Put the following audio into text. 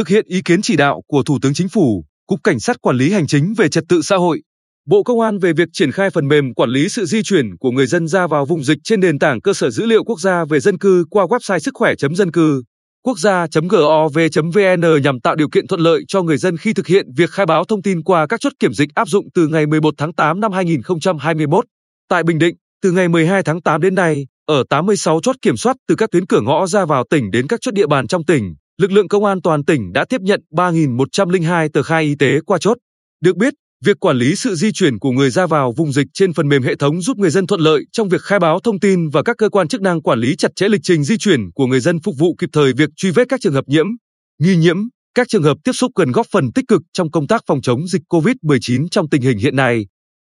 Thực hiện ý kiến chỉ đạo của Thủ tướng Chính phủ, Cục Cảnh sát Quản lý Hành chính về Trật tự xã hội, Bộ Công an về việc triển khai phần mềm quản lý sự di chuyển của người dân ra vào vùng dịch trên nền tảng cơ sở dữ liệu quốc gia về dân cư qua website sức khỏe.dân cư quốc gia.gov.vn nhằm tạo điều kiện thuận lợi cho người dân khi thực hiện việc khai báo thông tin qua các chốt kiểm dịch áp dụng từ ngày 11 tháng 8 năm 2021. Tại Bình Định, từ ngày 12 tháng 8 đến nay, ở 86 chốt kiểm soát từ các tuyến cửa ngõ ra vào tỉnh đến các chốt địa bàn trong tỉnh, lực lượng công an toàn tỉnh đã tiếp nhận 3.102 tờ khai y tế qua chốt. Được biết, việc quản lý sự di chuyển của người ra vào vùng dịch trên phần mềm hệ thống giúp người dân thuận lợi trong việc khai báo thông tin và các cơ quan chức năng quản lý chặt chẽ lịch trình di chuyển của người dân phục vụ kịp thời việc truy vết các trường hợp nhiễm, nghi nhiễm, các trường hợp tiếp xúc gần góp phần tích cực trong công tác phòng chống dịch COVID-19 trong tình hình hiện nay.